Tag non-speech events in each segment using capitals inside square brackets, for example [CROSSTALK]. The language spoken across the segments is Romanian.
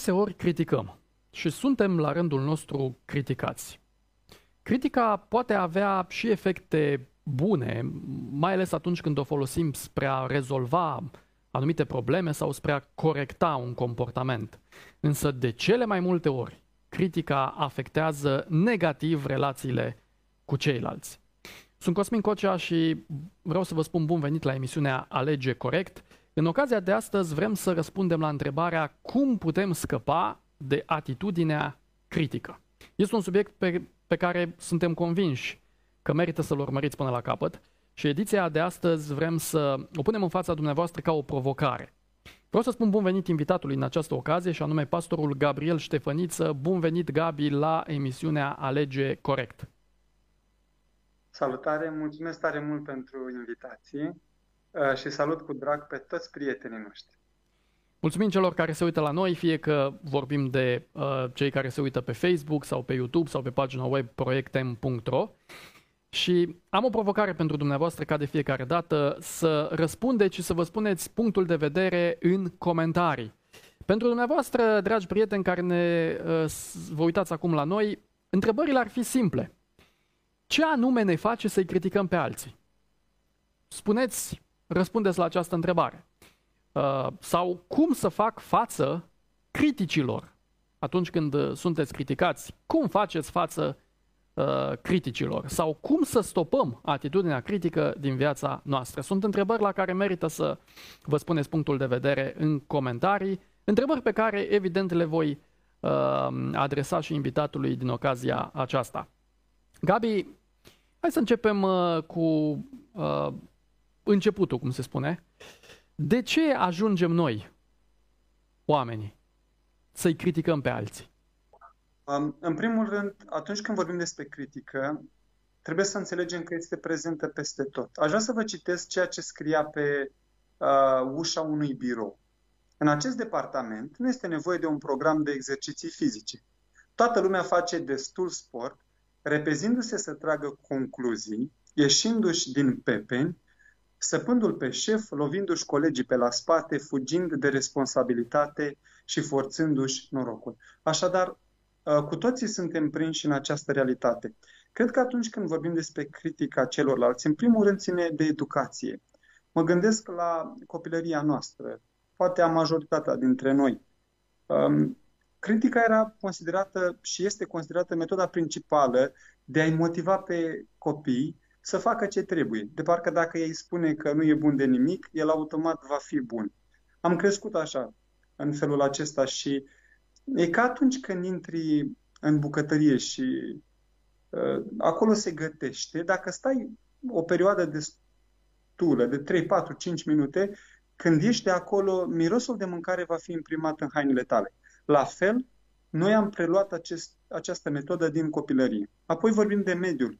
Deseori criticăm și suntem la rândul nostru criticați. Critica poate avea și efecte bune, mai ales atunci când o folosim spre a rezolva anumite probleme sau spre a corecta un comportament. Însă de cele mai multe ori, critica afectează negativ relațiile cu ceilalți. Sunt Cosmin Cocea și vreau să vă spun bun venit la emisiunea Alege Corect. În ocazia de astăzi vrem să răspundem la întrebarea cum putem scăpa de atitudinea critică. Este un subiect pe, pe care suntem convinși că merită să-l urmăriți până la capăt și ediția de astăzi vrem să o punem în fața dumneavoastră ca o provocare. Vreau să spun bun venit invitatului în această ocazie și anume pastorul Gabriel Ștefăniță. Bun venit, Gabi, la emisiunea Alege Corect. Salutare, mulțumesc tare mult pentru invitație uh, și salut cu drag pe toți prietenii noștri. Mulțumim celor care se uită la noi, fie că vorbim de uh, cei care se uită pe Facebook sau pe YouTube sau pe pagina web proiectem.ro. Și am o provocare pentru dumneavoastră, ca de fiecare dată, să răspundeți și să vă spuneți punctul de vedere în comentarii. Pentru dumneavoastră, dragi prieteni care ne uh, vă uitați acum la noi, întrebările ar fi simple. Ce anume ne face să-i criticăm pe alții? Spuneți, răspundeți la această întrebare. Uh, sau cum să fac față criticilor atunci când uh, sunteți criticați? Cum faceți față uh, criticilor? Sau cum să stopăm atitudinea critică din viața noastră? Sunt întrebări la care merită să vă spuneți punctul de vedere în comentarii, întrebări pe care evident le voi uh, adresa și invitatului din ocazia aceasta. Gabi, hai să începem uh, cu uh, începutul, cum se spune. De ce ajungem noi, oamenii, să-i criticăm pe alții? În primul rând, atunci când vorbim despre critică, trebuie să înțelegem că este prezentă peste tot. Aș vrea să vă citesc ceea ce scria pe uh, ușa unui birou. În acest departament nu este nevoie de un program de exerciții fizice. Toată lumea face destul sport, repezindu-se să tragă concluzii, ieșindu-și din pepeni, săpându-l pe șef, lovindu-și colegii pe la spate, fugind de responsabilitate și forțându-și norocul. Așadar, Uh, cu toții suntem prinși în această realitate. Cred că atunci când vorbim despre critica celorlalți, în primul rând ține de educație. Mă gândesc la copilăria noastră, poate a majoritatea dintre noi. Um, critica era considerată și este considerată metoda principală de a-i motiva pe copii să facă ce trebuie. De parcă dacă ei spune că nu e bun de nimic, el automat va fi bun. Am crescut așa, în felul acesta și E ca atunci când intri în bucătărie și uh, acolo se gătește, dacă stai o perioadă destulă, de 3, 4, 5 minute, când ești de acolo, mirosul de mâncare va fi imprimat în hainele tale. La fel, noi am preluat acest, această metodă din copilărie. Apoi vorbim de mediul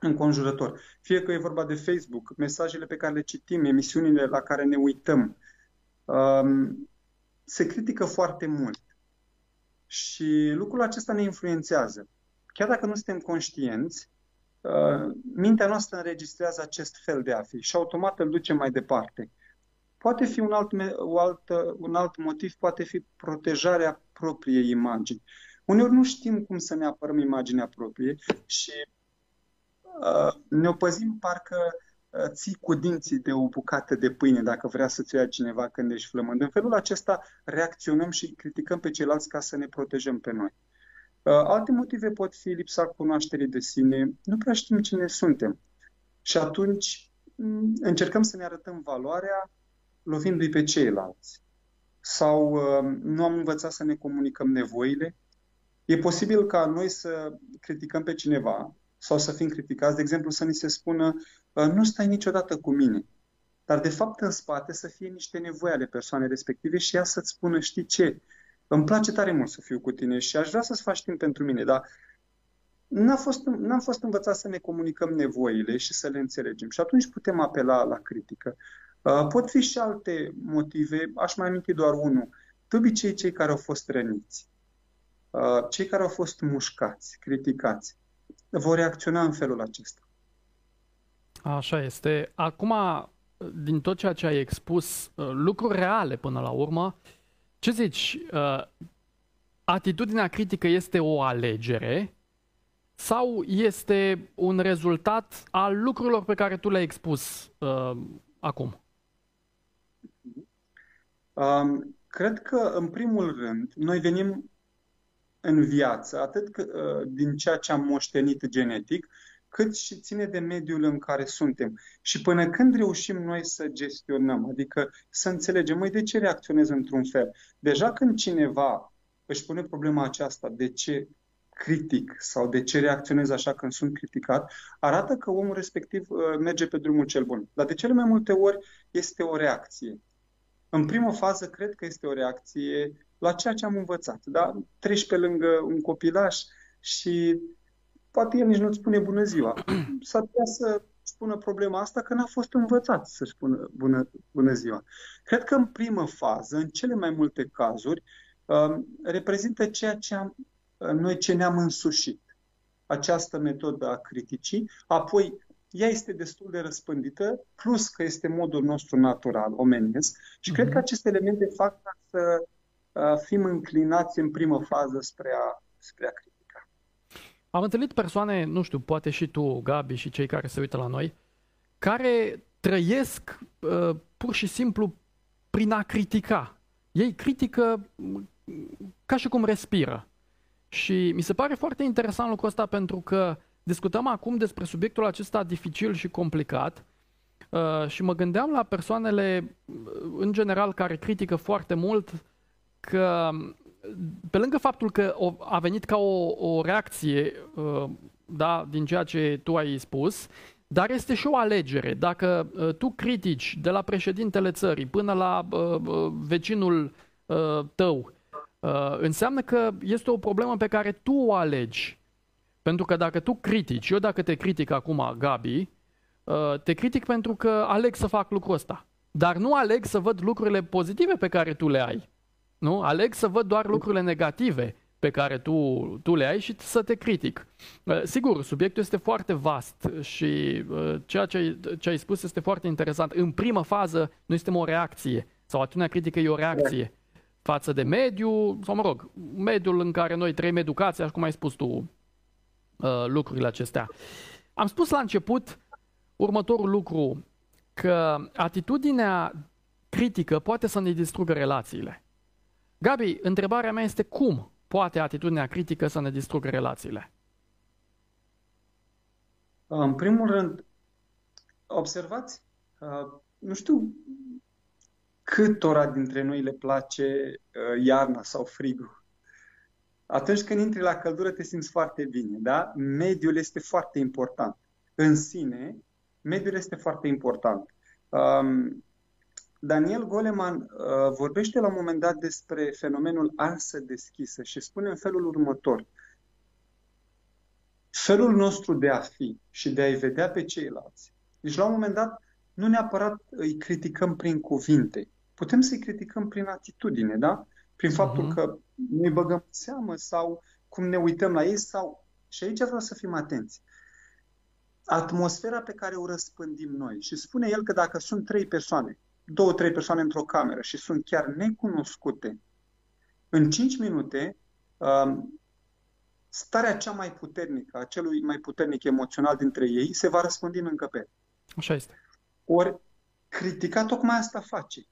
înconjurător. Fie că e vorba de Facebook, mesajele pe care le citim, emisiunile la care ne uităm. Um, se critică foarte mult. Și lucrul acesta ne influențează. Chiar dacă nu suntem conștienți, uh, mintea noastră înregistrează acest fel de a fi și automat îl duce mai departe. Poate fi un alt, o altă, un alt motiv, poate fi protejarea propriei imagini. Uneori nu știm cum să ne apărăm imaginea proprie și uh, ne păzim parcă ții cu dinții de o bucată de pâine dacă vrea să-ți ia cineva când ești flămând. În felul acesta reacționăm și criticăm pe ceilalți ca să ne protejăm pe noi. Uh, alte motive pot fi lipsa cunoașterii de sine. Nu prea știm cine suntem. Și atunci mm, încercăm să ne arătăm valoarea lovindu-i pe ceilalți. Sau uh, nu am învățat să ne comunicăm nevoile. E posibil ca noi să criticăm pe cineva sau să fim criticați, de exemplu, să ni se spună nu stai niciodată cu mine. Dar, de fapt, în spate să fie niște nevoi ale persoanei respective și ea să-ți spună, știi ce, îmi place tare mult să fiu cu tine și aș vrea să-ți faci timp pentru mine, dar n-am fost, n-am fost învățat să ne comunicăm nevoile și să le înțelegem. Și atunci putem apela la critică. Pot fi și alte motive, aș mai aminti doar unul. De obicei, cei care au fost răniți, cei care au fost mușcați, criticați, vor reacționa în felul acesta. Așa este. Acum, din tot ceea ce ai expus, lucruri reale până la urmă, Ce zici? Uh, atitudinea critică este o alegere sau este un rezultat al lucrurilor pe care tu le-ai expus uh, acum? Um, cred că, în primul rând, noi venim în viață, atât că, uh, din ceea ce am moștenit genetic, cât și ține de mediul în care suntem. Și până când reușim noi să gestionăm, adică să înțelegem, măi, de ce reacționez într-un fel? Deja când cineva își pune problema aceasta, de ce critic sau de ce reacționez așa când sunt criticat, arată că omul respectiv uh, merge pe drumul cel bun. Dar de cele mai multe ori este o reacție. În primă fază, cred că este o reacție la ceea ce am învățat. Da? Treci pe lângă un copilaș și poate el nici nu-ți spune bună ziua. [CLEARS THROAT] S-ar putea să spună problema asta că n-a fost învățat să spună bună, bună ziua. Cred că în primă fază, în cele mai multe cazuri, um, reprezintă ceea ce am, uh, noi ce ne-am însușit. Această metodă a criticii, apoi ea este destul de răspândită, plus că este modul nostru natural, omenesc, și mm-hmm. cred că mhm. aceste elemente fac să uh, fim înclinați în primă fază spre a, spre a critica. Am întâlnit persoane, nu știu, poate și tu, Gabi, și cei care se uită la noi, care trăiesc uh, pur și simplu prin a critica. Ei critică ca și cum respiră. Și mi se pare foarte interesant lucrul ăsta pentru că discutăm acum despre subiectul acesta dificil și complicat uh, și mă gândeam la persoanele, uh, în general, care critică foarte mult că, pe lângă faptul că a venit ca o, o reacție uh, da, din ceea ce tu ai spus, dar este și o alegere. Dacă tu critici de la președintele țării până la vecinul tău, înseamnă că este o problemă pe care tu o alegi. Pentru că dacă tu critici, eu dacă te critic acum, Gabi, uh, te critic pentru că aleg să fac lucrul ăsta. Dar nu aleg să văd lucrurile pozitive pe care tu le ai. Nu? Aleg să văd doar lucrurile negative pe care tu, tu le ai și să te critic. Uh, sigur, subiectul este foarte vast și uh, ceea ce ai, ce ai spus este foarte interesant. În primă fază, noi suntem o reacție sau atitudinea critică e o reacție față de mediu, sau mă rog, mediul în care noi trăim educația, așa cum ai spus tu, Uh, lucrurile acestea. Am spus la început următorul lucru, că atitudinea critică poate să ne distrugă relațiile. Gabi, întrebarea mea este cum poate atitudinea critică să ne distrugă relațiile? În primul rând, observați, uh, nu știu câtora dintre noi le place uh, iarna sau frigul. Atunci când intri la căldură te simți foarte bine, da? Mediul este foarte important. În sine, mediul este foarte important. Um, Daniel Goleman uh, vorbește la un moment dat despre fenomenul ansă deschisă și spune în felul următor. Felul nostru de a fi și de a-i vedea pe ceilalți. Deci, la un moment dat, nu neapărat îi criticăm prin cuvinte. Putem să-i criticăm prin atitudine, da? Prin faptul uh-huh. că noi băgăm seamă sau cum ne uităm la ei sau... Și aici vreau să fim atenți. Atmosfera pe care o răspândim noi. Și spune el că dacă sunt trei persoane, două, trei persoane într-o cameră și sunt chiar necunoscute, în cinci minute, um, starea cea mai puternică, a celui mai puternic emoțional dintre ei, se va răspândi în încăpere. Așa este. Ori critica tocmai asta face.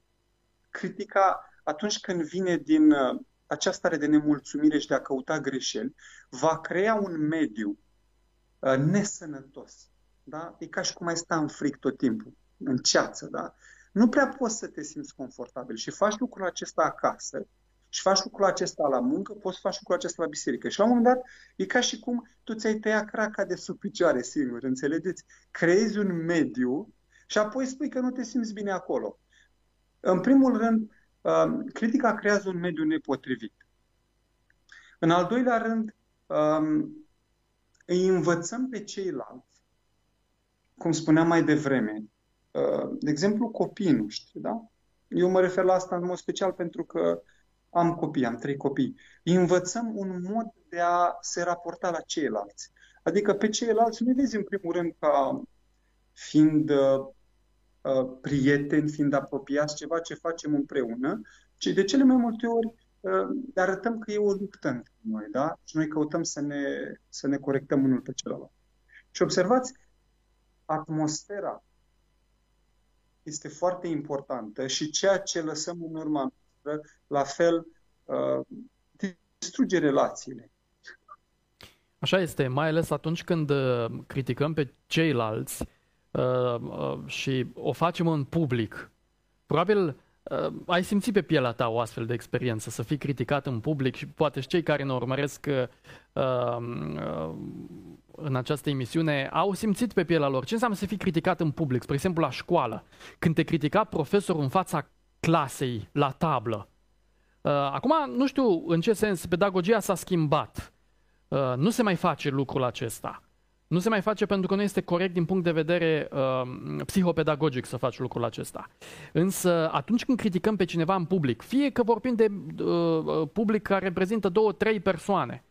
Critica atunci când vine din uh, această stare de nemulțumire și de a căuta greșeli, va crea un mediu uh, nesănătos. Da? E ca și cum ai sta în fric tot timpul, în ceață. Da? Nu prea poți să te simți confortabil și faci lucrul acesta acasă și faci lucrul acesta la muncă, poți să faci lucrul acesta la biserică. Și la un moment dat e ca și cum tu ți-ai tăiat craca de sub picioare singur, înțelegeți? Creezi un mediu și apoi spui că nu te simți bine acolo. În primul rând, Um, critica creează un mediu nepotrivit. În al doilea rând, um, îi învățăm pe ceilalți, cum spuneam mai devreme, uh, de exemplu copiii noștri, da? Eu mă refer la asta în mod special pentru că am copii, am trei copii. Îi învățăm un mod de a se raporta la ceilalți. Adică pe ceilalți nu vezi în primul rând ca fiind uh, Uh, prieteni, fiind apropiați, ceva ce facem împreună, ci de cele mai multe ori uh, le arătăm că e o luptă între noi, da? Și noi căutăm să ne, să ne corectăm unul pe celălalt. Și observați, atmosfera este foarte importantă și ceea ce lăsăm în urma noastră, la fel, uh, distruge relațiile. Așa este, mai ales atunci când uh, criticăm pe ceilalți uh, și o facem în public. Probabil ai simțit pe pielea ta o astfel de experiență, să fii criticat în public și poate și cei care ne urmăresc în această emisiune au simțit pe pielea lor ce înseamnă să fii criticat în public, spre exemplu la școală, când te critica profesorul în fața clasei, la tablă. Uh, acum, nu știu în ce sens pedagogia s-a schimbat. Uh, nu se mai face lucrul acesta. Nu se mai face pentru că nu este corect din punct de vedere uh, psihopedagogic să faci lucrul acesta. Însă, atunci când criticăm pe cineva în public, fie că vorbim de uh, public care reprezintă două, trei persoane,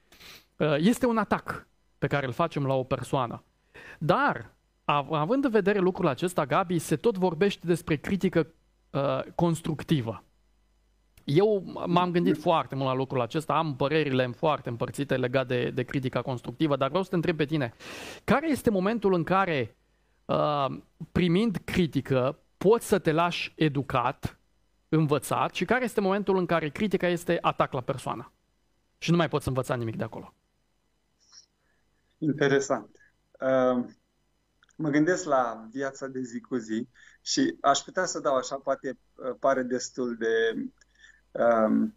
uh, este un atac pe care îl facem la o persoană. Dar, având în vedere lucrul acesta, Gabi, se tot vorbește despre critică uh, constructivă. Eu m-am gândit foarte mult la lucrul acesta, am părerile foarte împărțite legate de, de critica constructivă, dar vreau să te întreb pe tine, care este momentul în care, uh, primind critică, poți să te lași educat, învățat și care este momentul în care critica este atac la persoană și nu mai poți învăța nimic de acolo? Interesant. Uh, mă gândesc la viața de zi cu zi și aș putea să dau așa, poate uh, pare destul de um,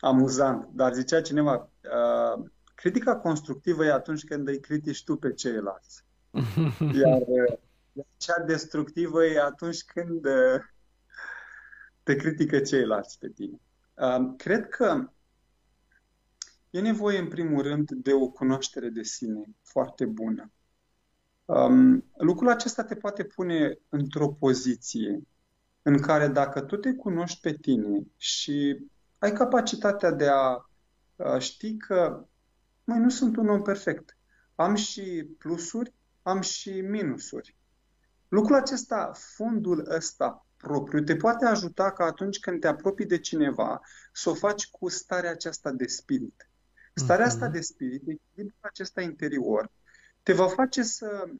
amuzant, dar zicea cineva, uh, critica constructivă e atunci când îi critici tu pe ceilalți. [LAUGHS] Iar cea destructivă e atunci când te critică ceilalți pe tine. Cred că E nevoie, în primul rând, de o cunoaștere de sine foarte bună. Um, lucrul acesta te poate pune într-o poziție în care dacă tu te cunoști pe tine și ai capacitatea de a, a ști că mai nu sunt un om perfect, am și plusuri, am și minusuri. Lucrul acesta, fondul ăsta propriu, te poate ajuta ca atunci când te apropii de cineva să o faci cu starea aceasta de spirit. Starea asta mhm. de spirit, echilibrul acesta interior, te va face să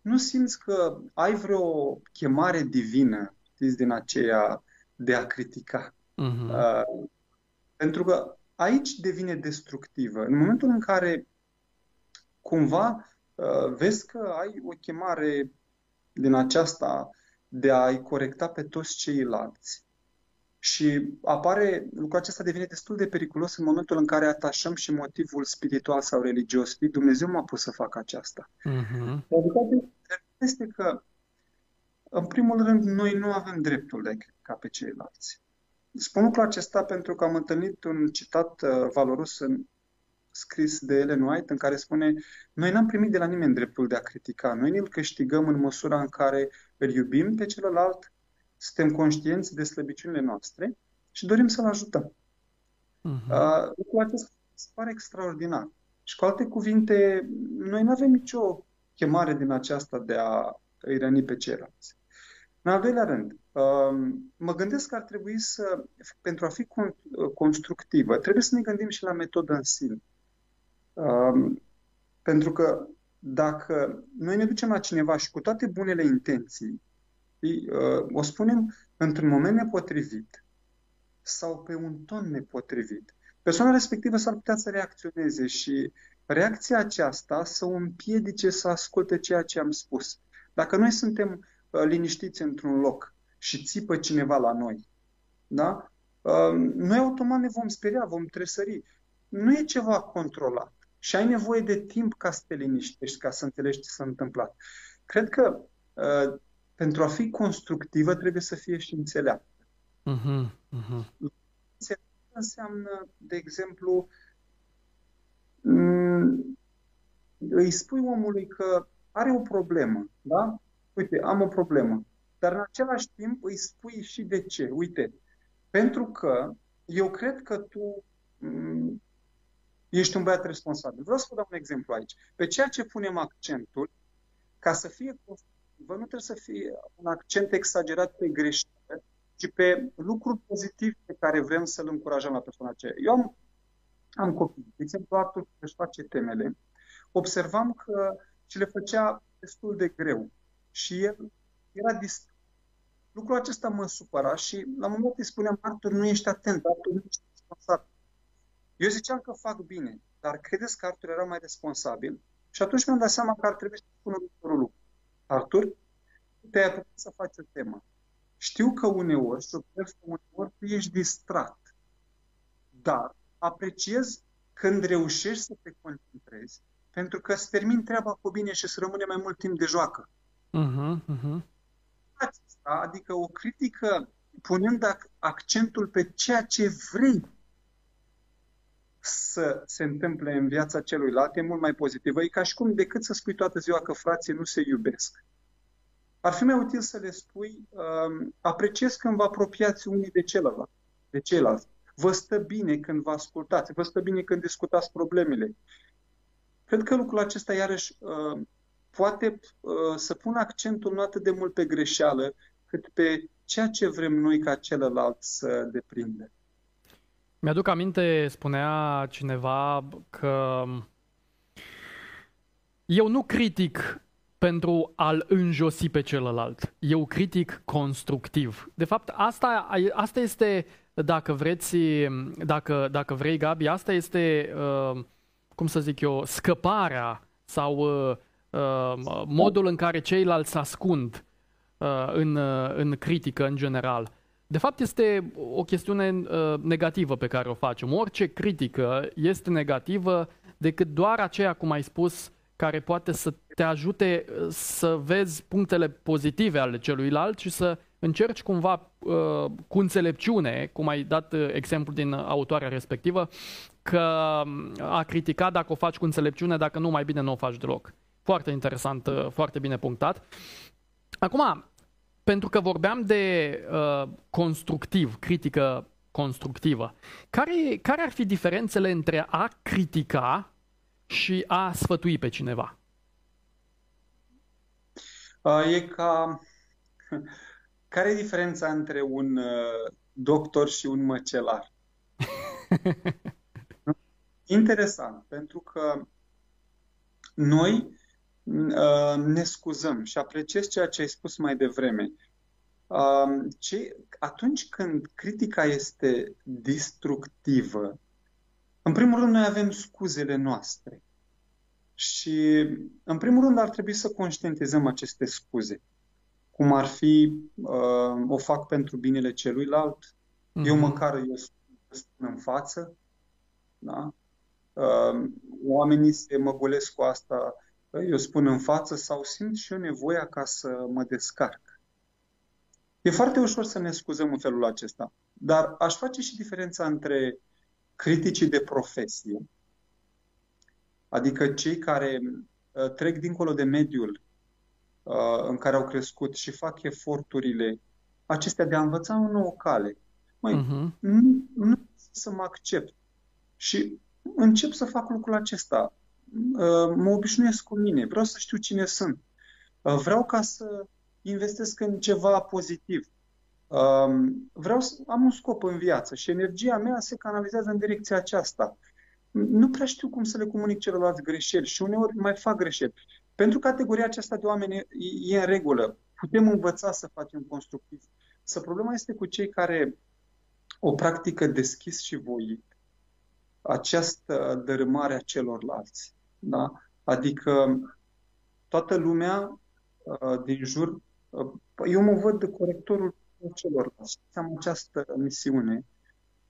nu simți că ai vreo chemare divină știți, din aceea de a critica. Uh-huh. Uh, pentru că aici devine destructivă. În momentul în care cumva uh, vezi că ai o chemare din aceasta de a-i corecta pe toți ceilalți, și apare, lucrul acesta devine destul de periculos în momentul în care atașăm și motivul spiritual sau religios. Dumnezeu m-a pus să fac aceasta. Uh-huh. este că, în primul rând, noi nu avem dreptul de ca pe ceilalți. Spun lucrul acesta pentru că am întâlnit un citat uh, valoros în, scris de Ellen White în care spune noi n-am primit de la nimeni dreptul de a critica, noi ne-l câștigăm în măsura în care îl iubim pe celălalt, suntem conștienți de slăbiciunile noastre și dorim să-L ajutăm. Uh-huh. Uh, lucrul acesta se pare extraordinar. Și cu alte cuvinte, noi nu avem nicio chemare din aceasta de a îi răni pe ceilalți. În al doilea rând, uh, mă gândesc că ar trebui să, pentru a fi constructivă, trebuie să ne gândim și la metodă în sine. Uh, pentru că dacă noi ne ducem la cineva și cu toate bunele intenții Uh, o spunem într-un moment nepotrivit sau pe un ton nepotrivit. Persoana respectivă s-ar putea să reacționeze și reacția aceasta să o împiedice să asculte ceea ce am spus. Dacă noi suntem uh, liniștiți într-un loc și țipă cineva la noi, da? Uh, noi automat ne vom speria, vom tresări. Nu e ceva controlat și ai nevoie de timp ca să te liniștești, ca să înțelegi ce s-a întâmplat. Cred că pentru a fi constructivă trebuie să fie și înțeleaptă. Uh-huh, uh-huh. înseamnă, de exemplu, mm, îi spui omului că are o problemă, da? Uite, am o problemă. Dar în același timp îi spui și de ce. Uite, pentru că eu cred că tu mm, ești un băiat responsabil. Vreau să vă dau un exemplu aici. Pe ceea ce punem accentul, ca să fie constructiv, nu trebuie să fie un accent exagerat pe greșeală, ci pe lucruri pozitive pe care vrem să-l încurajăm la persoana aceea. Eu am, am copii, de exemplu, Artur își face temele, observam că și le făcea destul de greu și el era distrat. Lucrul acesta mă supăra și la un moment dat îi spuneam, Artur, nu ești atent, Artur, nu ești responsabil. Eu ziceam că fac bine, dar credeți că Artur era mai responsabil? Și atunci mi-am dat seama că ar trebui să spun următorul lucru. Artur, te-ai apucat să faci o temă. Știu că uneori, să observ că uneori tu ești distrat, dar apreciez când reușești să te concentrezi, pentru că îți termin treaba cu bine și să rămâne mai mult timp de joacă. Uh-huh, uh-huh. Adică o critică punând accentul pe ceea ce vrei să se întâmple în viața celuilalt e mult mai pozitivă. E ca și cum decât să spui toată ziua că frații nu se iubesc. Ar fi mai util să le spui, uh, apreciez când vă apropiați unii de celălalt, de ceilalți. Vă stă bine când vă ascultați, vă stă bine când discutați problemele. Cred că lucrul acesta, iarăși, uh, poate uh, să pună accentul nu atât de mult pe greșeală, cât pe ceea ce vrem noi ca celălalt să deprindă. Mi-aduc aminte, spunea cineva că eu nu critic pentru a-l înjosi pe celălalt. Eu critic constructiv. De fapt, asta, asta este, dacă vreți, dacă, dacă vrei, Gabi, asta este, uh, cum să zic eu, scăparea sau uh, uh, modul în care ceilalți se ascund în, în critică în general. De fapt, este o chestiune uh, negativă pe care o facem. Orice critică este negativă decât doar aceea, cum ai spus, care poate să te ajute uh, să vezi punctele pozitive ale celuilalt și să încerci cumva uh, cu înțelepciune, cum ai dat uh, exemplu din autoarea respectivă, că um, a criticat dacă o faci cu înțelepciune, dacă nu, mai bine nu o faci deloc. Foarte interesant, uh, foarte bine punctat. Acum, pentru că vorbeam de uh, constructiv, critică constructivă. Care, care ar fi diferențele între a critica și a sfătui pe cineva? Uh, e ca... [LAUGHS] Care e diferența între un uh, doctor și un măcelar? [LAUGHS] Interesant, pentru că noi Uh, ne scuzăm și apreciez ceea ce ai spus mai devreme. Um, ce, atunci când critica este destructivă, în primul rând noi avem scuzele noastre. Și în primul rând ar trebui să conștientizăm aceste scuze. Cum ar fi, uh, o fac pentru binele celuilalt, mm-hmm. eu măcar eu spun în față, da? uh, oamenii se măgulesc cu asta eu spun în față sau simt și eu nevoia ca să mă descarc. E foarte ușor să ne scuzăm în felul acesta, dar aș face și diferența între criticii de profesie, adică cei care uh, trec dincolo de mediul uh, în care au crescut și fac eforturile acestea de a învăța o nouă cale. Măi, uh-huh. nu, nu să mă accept. Și încep să fac lucrul acesta. Uh, mă obișnuiesc cu mine, vreau să știu cine sunt. Uh, vreau ca să investesc în ceva pozitiv. Um, vreau să am un scop în viață și energia mea se canalizează în direcția aceasta. Nu prea știu cum să le comunic celorlalți greșeli și uneori mai fac greșeli. Pentru categoria aceasta de oameni e în regulă. Putem învăța să facem constructiv. Să problema este cu cei care o practică deschis și voit această dărâmare a celorlalți. Da? Adică toată lumea uh, din jur, uh, eu mă văd de corectorul celorlalți. Am această misiune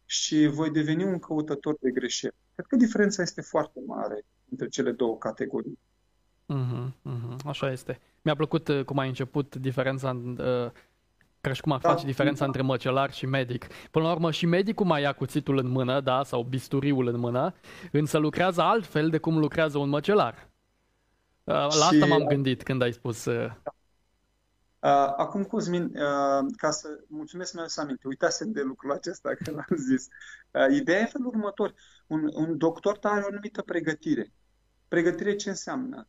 și voi deveni un căutător de greșeli. Cred că diferența este foarte mare între cele două categorii. Mm-hmm, mm-hmm, așa este. Mi-a plăcut uh, cum ai început diferența uh, ca și cum ar da, face diferența da. între măcelar și medic. Până la urmă și medicul mai ia cuțitul în mână, da, sau bisturiul în mână, însă lucrează altfel de cum lucrează un măcelar. Uh, la și... asta m-am gândit când ai spus... Uh, uh... Acum, Cosmin, uh, ca să mulțumesc, mi-am să aminte, uitasem de lucrul acesta că l-am zis. Uh, ideea e felul următor. Un, un doctor are o anumită pregătire. Pregătire ce înseamnă?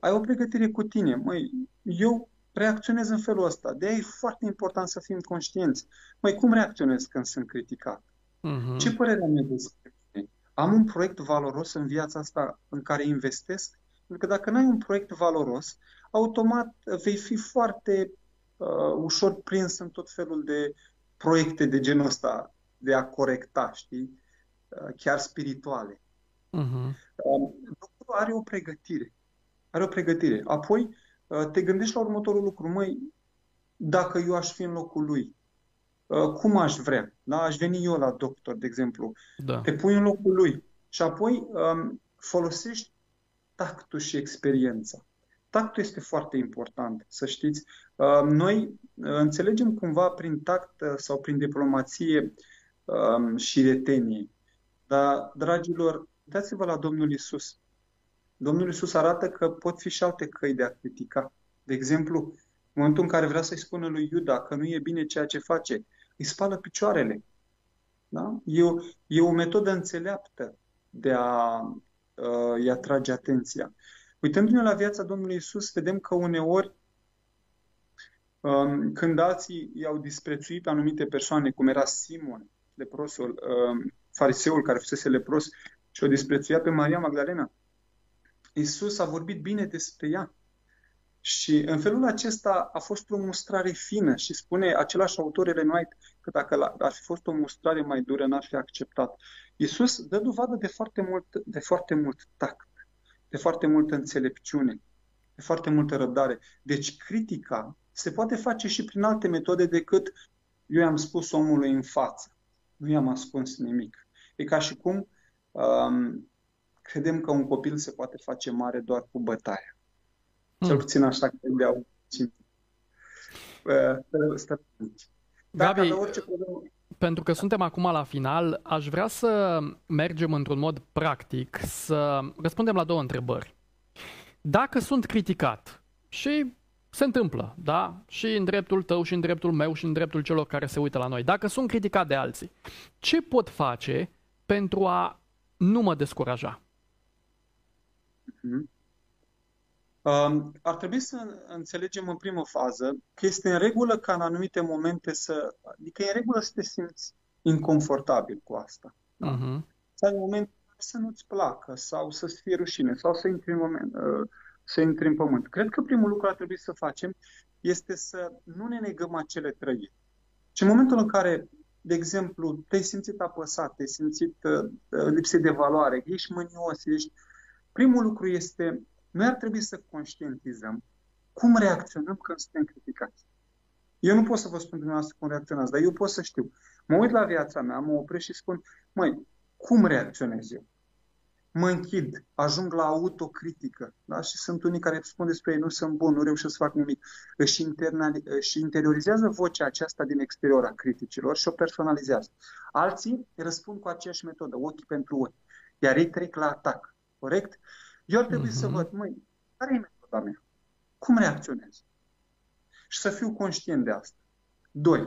Ai o pregătire cu tine. Măi, eu reacționez în felul ăsta. De aia e foarte important să fim conștienți. Mai cum reacționez când sunt criticat? Uh-huh. Ce părere am eu despre mine? Am un proiect valoros în viața asta în care investesc? Pentru că dacă nu ai un proiect valoros, automat vei fi foarte uh, ușor prins în tot felul de proiecte de genul ăsta de a corecta, știi? Uh, chiar spirituale. Uh-huh. Uh, are o pregătire. Are o pregătire. Apoi uh, te gândești la următorul lucru. Măi, dacă eu aș fi în locul lui, uh, cum aș vrea? Da? Aș veni eu la doctor, de exemplu. Da. Te pui în locul lui. Și apoi um, folosești tactul și experiența. Tactul este foarte important, să știți. Uh, noi uh, înțelegem cumva prin tact uh, sau prin diplomație um, și retenie. Dar, dragilor, uitați-vă la Domnul Isus. Domnul Isus arată că pot fi și alte căi de a critica. De exemplu, în momentul în care vrea să-i spună lui Iuda că nu e bine ceea ce face, îi spală picioarele. Da? E, o, e o metodă înțeleaptă de a uh, îi atrage atenția. Uitându-ne la viața Domnului Isus, vedem că uneori um, când alții i-au disprețuit pe anumite persoane, cum era Simon, leprosul, um, fariseul care fusese lepros și o disprețuia pe Maria Magdalena, Isus a vorbit bine despre ea. Și în felul acesta a fost o mustrare fină și spune același autor Ellen White că dacă ar fi fost o mustrare mai dură, n-ar fi acceptat. Isus dă dovadă de foarte mult, de foarte mult tact, de foarte multă înțelepciune, de foarte multă răbdare. Deci critica se poate face și prin alte metode decât eu i-am spus omului în față. Nu i-am ascuns nimic. E ca și cum um, credem că un copil se poate face mare doar cu bătaia. Cel hmm. puțin așa credeau Gabi, orice pentru că suntem acum la final, aș vrea să mergem într-un mod practic, să răspundem la două întrebări. Dacă sunt criticat și se întâmplă, da? Și în dreptul tău, și în dreptul meu, și în dreptul celor care se uită la noi. Dacă sunt criticat de alții, ce pot face pentru a nu mă descuraja? Mm-hmm. Um, ar trebui să înțelegem în primă fază că este în regulă ca în anumite momente să... Adică e în regulă să te simți inconfortabil cu asta. Da? Uh-huh. Să ai un moment să nu-ți placă sau să-ți fie rușine sau să intri în, moment, uh, să intri în pământ. Cred că primul lucru ar trebui să facem este să nu ne negăm acele trăiri. Și în momentul în care, de exemplu, te-ai simțit apăsat, te-ai simțit uh, lipsit de valoare, ești mânios, ești... Primul lucru este noi ar trebui să conștientizăm cum reacționăm când suntem criticați. Eu nu pot să vă spun dumneavoastră cum reacționați, dar eu pot să știu. Mă uit la viața mea, mă opresc și spun, măi, cum reacționez eu? Mă închid, ajung la autocritică. Da? Și sunt unii care spun despre ei, nu sunt bun, nu reușesc să fac nimic. Își, interna- își interiorizează vocea aceasta din exterior a criticilor și o personalizează. Alții răspund cu aceeași metodă, ochi pentru ochi. Iar ei trec la atac. Corect? Eu ar trebui uh-huh. să mhm. văd, măi, care e metoda mea? Cum reacționez? Și să fiu conștient de asta. Doi,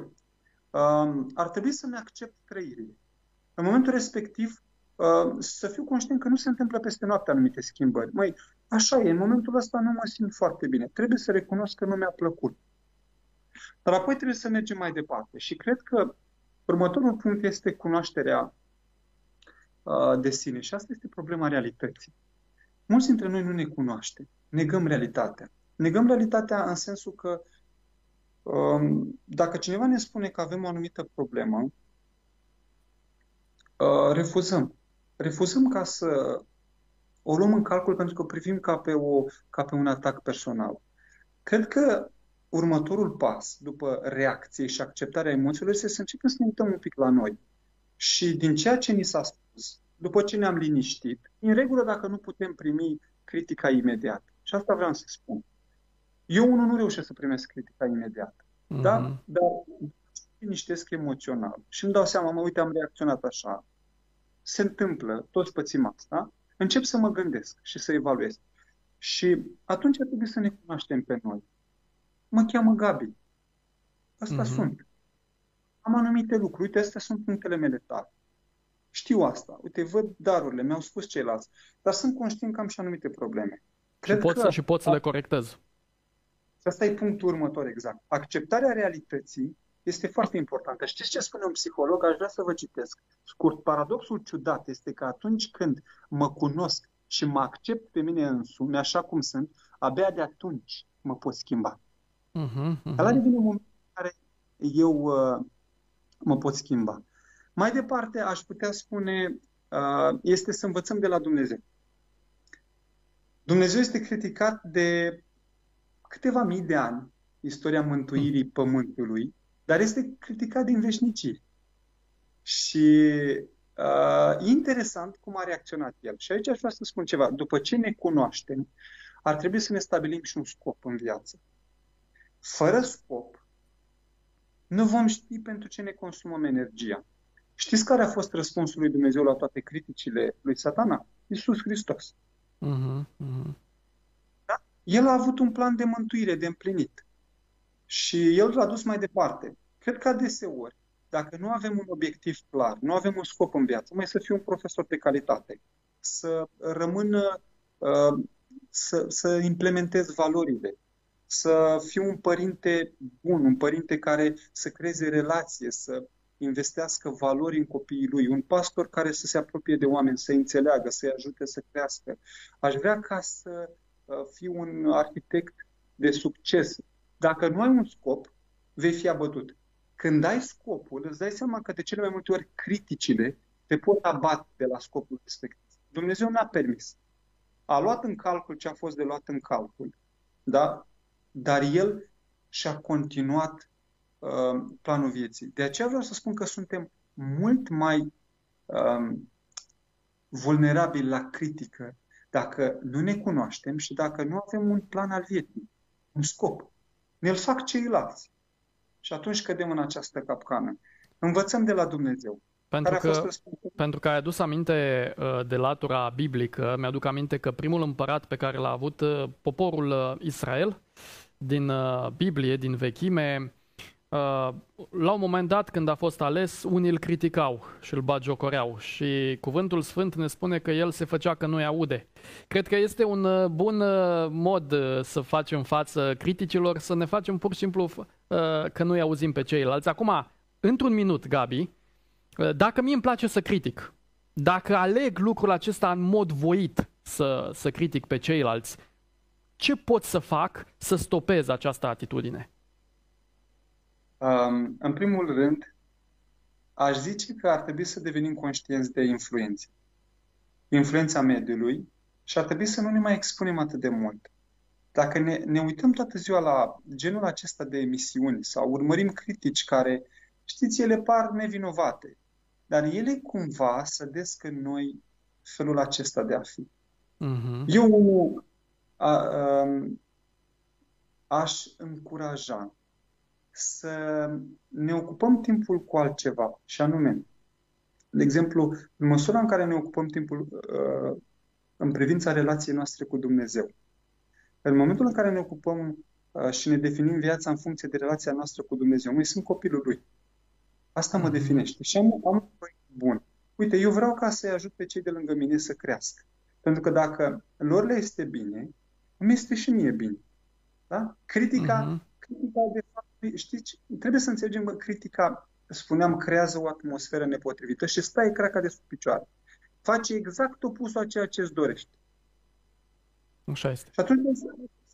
um, ar trebui să-mi accept trăirile. În momentul respectiv, uh, să fiu conștient că nu se întâmplă peste noapte anumite schimbări. Măi, așa e, în momentul ăsta nu mă simt foarte bine. Trebuie să recunosc că nu mi-a plăcut. Dar apoi trebuie să mergem mai departe. Și cred că următorul punct este cunoașterea uh, de sine. Și asta este problema realității. Mulți dintre noi nu ne cunoaștem. Negăm realitatea. Negăm realitatea în sensul că um, dacă cineva ne spune că avem o anumită problemă, uh, refuzăm. Refuzăm ca să o luăm în calcul pentru că o privim ca pe, o, ca pe un atac personal. Cred că următorul pas după reacție și acceptarea emoțiilor este să începem să ne uităm un pic la noi. Și din ceea ce ni s-a spus, după ce ne-am liniștit, în regulă dacă nu putem primi critica imediat. Și asta vreau să spun. Eu unul nu reușesc să primesc critica imediat. Mm-hmm. Da? Dar liniștesc emoțional și îmi dau seama, mă uite, am reacționat așa. Se întâmplă, toți pățim asta. Încep să mă gândesc și să evaluez. Și atunci trebuie să ne cunoaștem pe noi. Mă cheamă Gabi. Asta mm-hmm. sunt. Am anumite lucruri. Uite, astea sunt punctele mele tare. Știu asta. Uite, văd darurile, mi-au spus ceilalți. Dar sunt conștient că am și anumite probleme. Cred și poți, că... și poți să le corectez. Și asta e punctul următor exact. Acceptarea realității este foarte importantă. Știți ce spune un psiholog? Aș vrea să vă citesc. Scurt, paradoxul ciudat este că atunci când mă cunosc și mă accept pe mine însumi, așa cum sunt, abia de atunci mă pot schimba. Uh-huh, uh-huh. Ăla devine momentul în care eu uh, mă pot schimba. Mai departe, aș putea spune, uh, este să învățăm de la Dumnezeu. Dumnezeu este criticat de câteva mii de ani, istoria mântuirii pământului, dar este criticat din veșnicii. Și uh, interesant cum a reacționat el. Și aici aș vrea să spun ceva. După ce ne cunoaștem, ar trebui să ne stabilim și un scop în viață. Fără scop, nu vom ști pentru ce ne consumăm energia. Știți care a fost răspunsul lui Dumnezeu la toate criticile lui satana? Iisus Hristos. Uh-huh, uh-huh. Da? El a avut un plan de mântuire, de împlinit. Și el l-a dus mai departe. Cred că adeseori, dacă nu avem un obiectiv clar, nu avem un scop în viață, mai să fiu un profesor de calitate, să rămână, uh, să, să implementez valorile, să fiu un părinte bun, un părinte care să creeze relație, să investească valori în copiii lui, un pastor care să se apropie de oameni, să înțeleagă, să-i ajute să crească. Aș vrea ca să uh, fiu un arhitect de succes. Dacă nu ai un scop, vei fi abătut. Când ai scopul, îți dai seama că de cele mai multe ori criticile te pot abate de la scopul respectiv. Dumnezeu n-a permis. A luat în calcul ce a fost de luat în calcul, da? dar El și-a continuat uh, planul vieții. De aceea vreau să spun că suntem mult mai um, vulnerabili la critică dacă nu ne cunoaștem și dacă nu avem un plan al vieții, un scop. Ne-l fac ceilalți. Și atunci cădem în această capcană. Învățăm de la Dumnezeu. Pentru că, pentru că ai adus aminte uh, de latura biblică, mi-aduc aminte că primul împărat pe care l-a avut uh, poporul uh, Israel din Biblie, din vechime, la un moment dat când a fost ales, unii îl criticau și îl bagiocoreau și cuvântul sfânt ne spune că el se făcea că nu-i aude. Cred că este un bun mod să facem față criticilor, să ne facem pur și simplu că nu-i auzim pe ceilalți. Acum, într-un minut, Gabi, dacă mie îmi place să critic, dacă aleg lucrul acesta în mod voit să, să critic pe ceilalți, ce pot să fac să stopez această atitudine? Um, în primul rând, aș zice că ar trebui să devenim conștienți de influențe. Influența mediului și ar trebui să nu ne mai expunem atât de mult. Dacă ne, ne uităm toată ziua la genul acesta de emisiuni sau urmărim critici care, știți, ele par nevinovate, dar ele cumva sădesc în noi felul acesta de a fi. Uh-huh. Eu a, a, aș încuraja să ne ocupăm timpul cu altceva, și anume, de exemplu, în măsura în care ne ocupăm timpul uh, în privința relației noastre cu Dumnezeu, în momentul în care ne ocupăm uh, și ne definim viața în funcție de relația noastră cu Dumnezeu, noi sunt copilul Lui. Asta mă mhm. definește. Și am, am un proiect bun. Uite, eu vreau ca să-i ajut pe cei de lângă mine să crească. Pentru că dacă lor le este bine, îmi este și mie bine. Da? Critica, uh-huh. critica, de fapt, știți, trebuie să înțelegem că critica, spuneam, creează o atmosferă nepotrivită și stai craca de sub picioare. Face exact opusul a ceea ce îți dorești. Așa este. Și atunci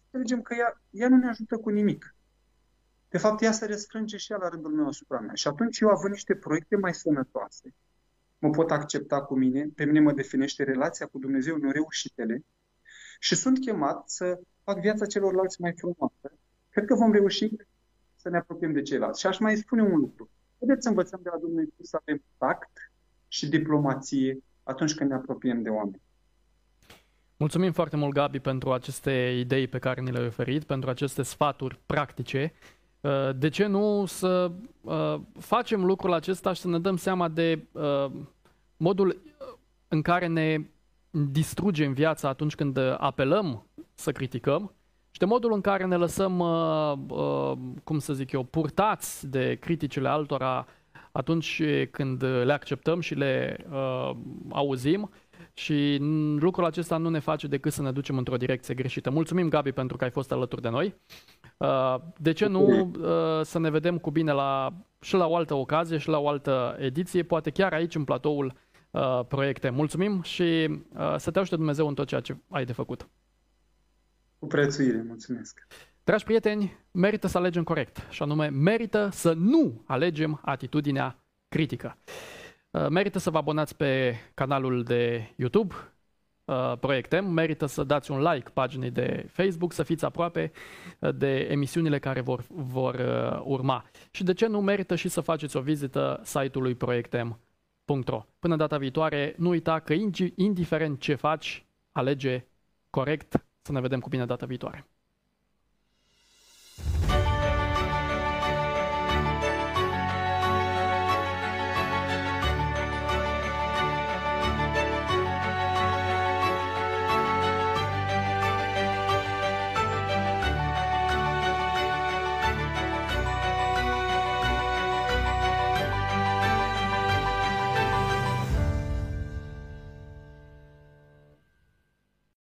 înțelegem că ea, ea nu ne ajută cu nimic. De fapt, ea se restrânge și ea la rândul meu asupra mea. Și atunci eu, având niște proiecte mai sănătoase, mă pot accepta cu mine, pe mine mă definește relația cu Dumnezeu, nu reușitele, și sunt chemat să fac viața celorlalți mai frumoasă. Cred că vom reuși să ne apropiem de ceilalți. Și aș mai spune un lucru. Haideți să învățăm de la Dumnezeu să avem tact și diplomație atunci când ne apropiem de oameni. Mulțumim foarte mult, Gabi, pentru aceste idei pe care ni le-ai oferit, pentru aceste sfaturi practice. Uh, de ce nu să uh, facem lucrul acesta și să ne dăm seama de uh, modul în care ne distrugem viața atunci când apelăm să criticăm și de modul în care ne lăsăm, cum să zic eu, purtați de criticile altora atunci când le acceptăm și le auzim și lucrul acesta nu ne face decât să ne ducem într-o direcție greșită. Mulțumim, Gabi, pentru că ai fost alături de noi. Uh, de ce nu uh, să ne vedem cu bine la, și la o altă ocazie și la o altă ediție, poate chiar aici în platoul uh, proiecte. Mulțumim și să te ajute Dumnezeu în tot ceea ce ai de făcut. Cu prețuire, mulțumesc. Dragi prieteni, merită să alegem corect și anume merită să nu alegem atitudinea critică. Merită să vă abonați pe canalul de YouTube, Uh, proiecte, merită să dați un like paginii de Facebook, să fiți aproape uh, de emisiunile care vor, vor uh, urma. Și de ce nu merită și să faceți o vizită site-ului proiectem.ro. Până data viitoare, nu uita că indiferent ce faci, alege corect. Să ne vedem cu bine data viitoare.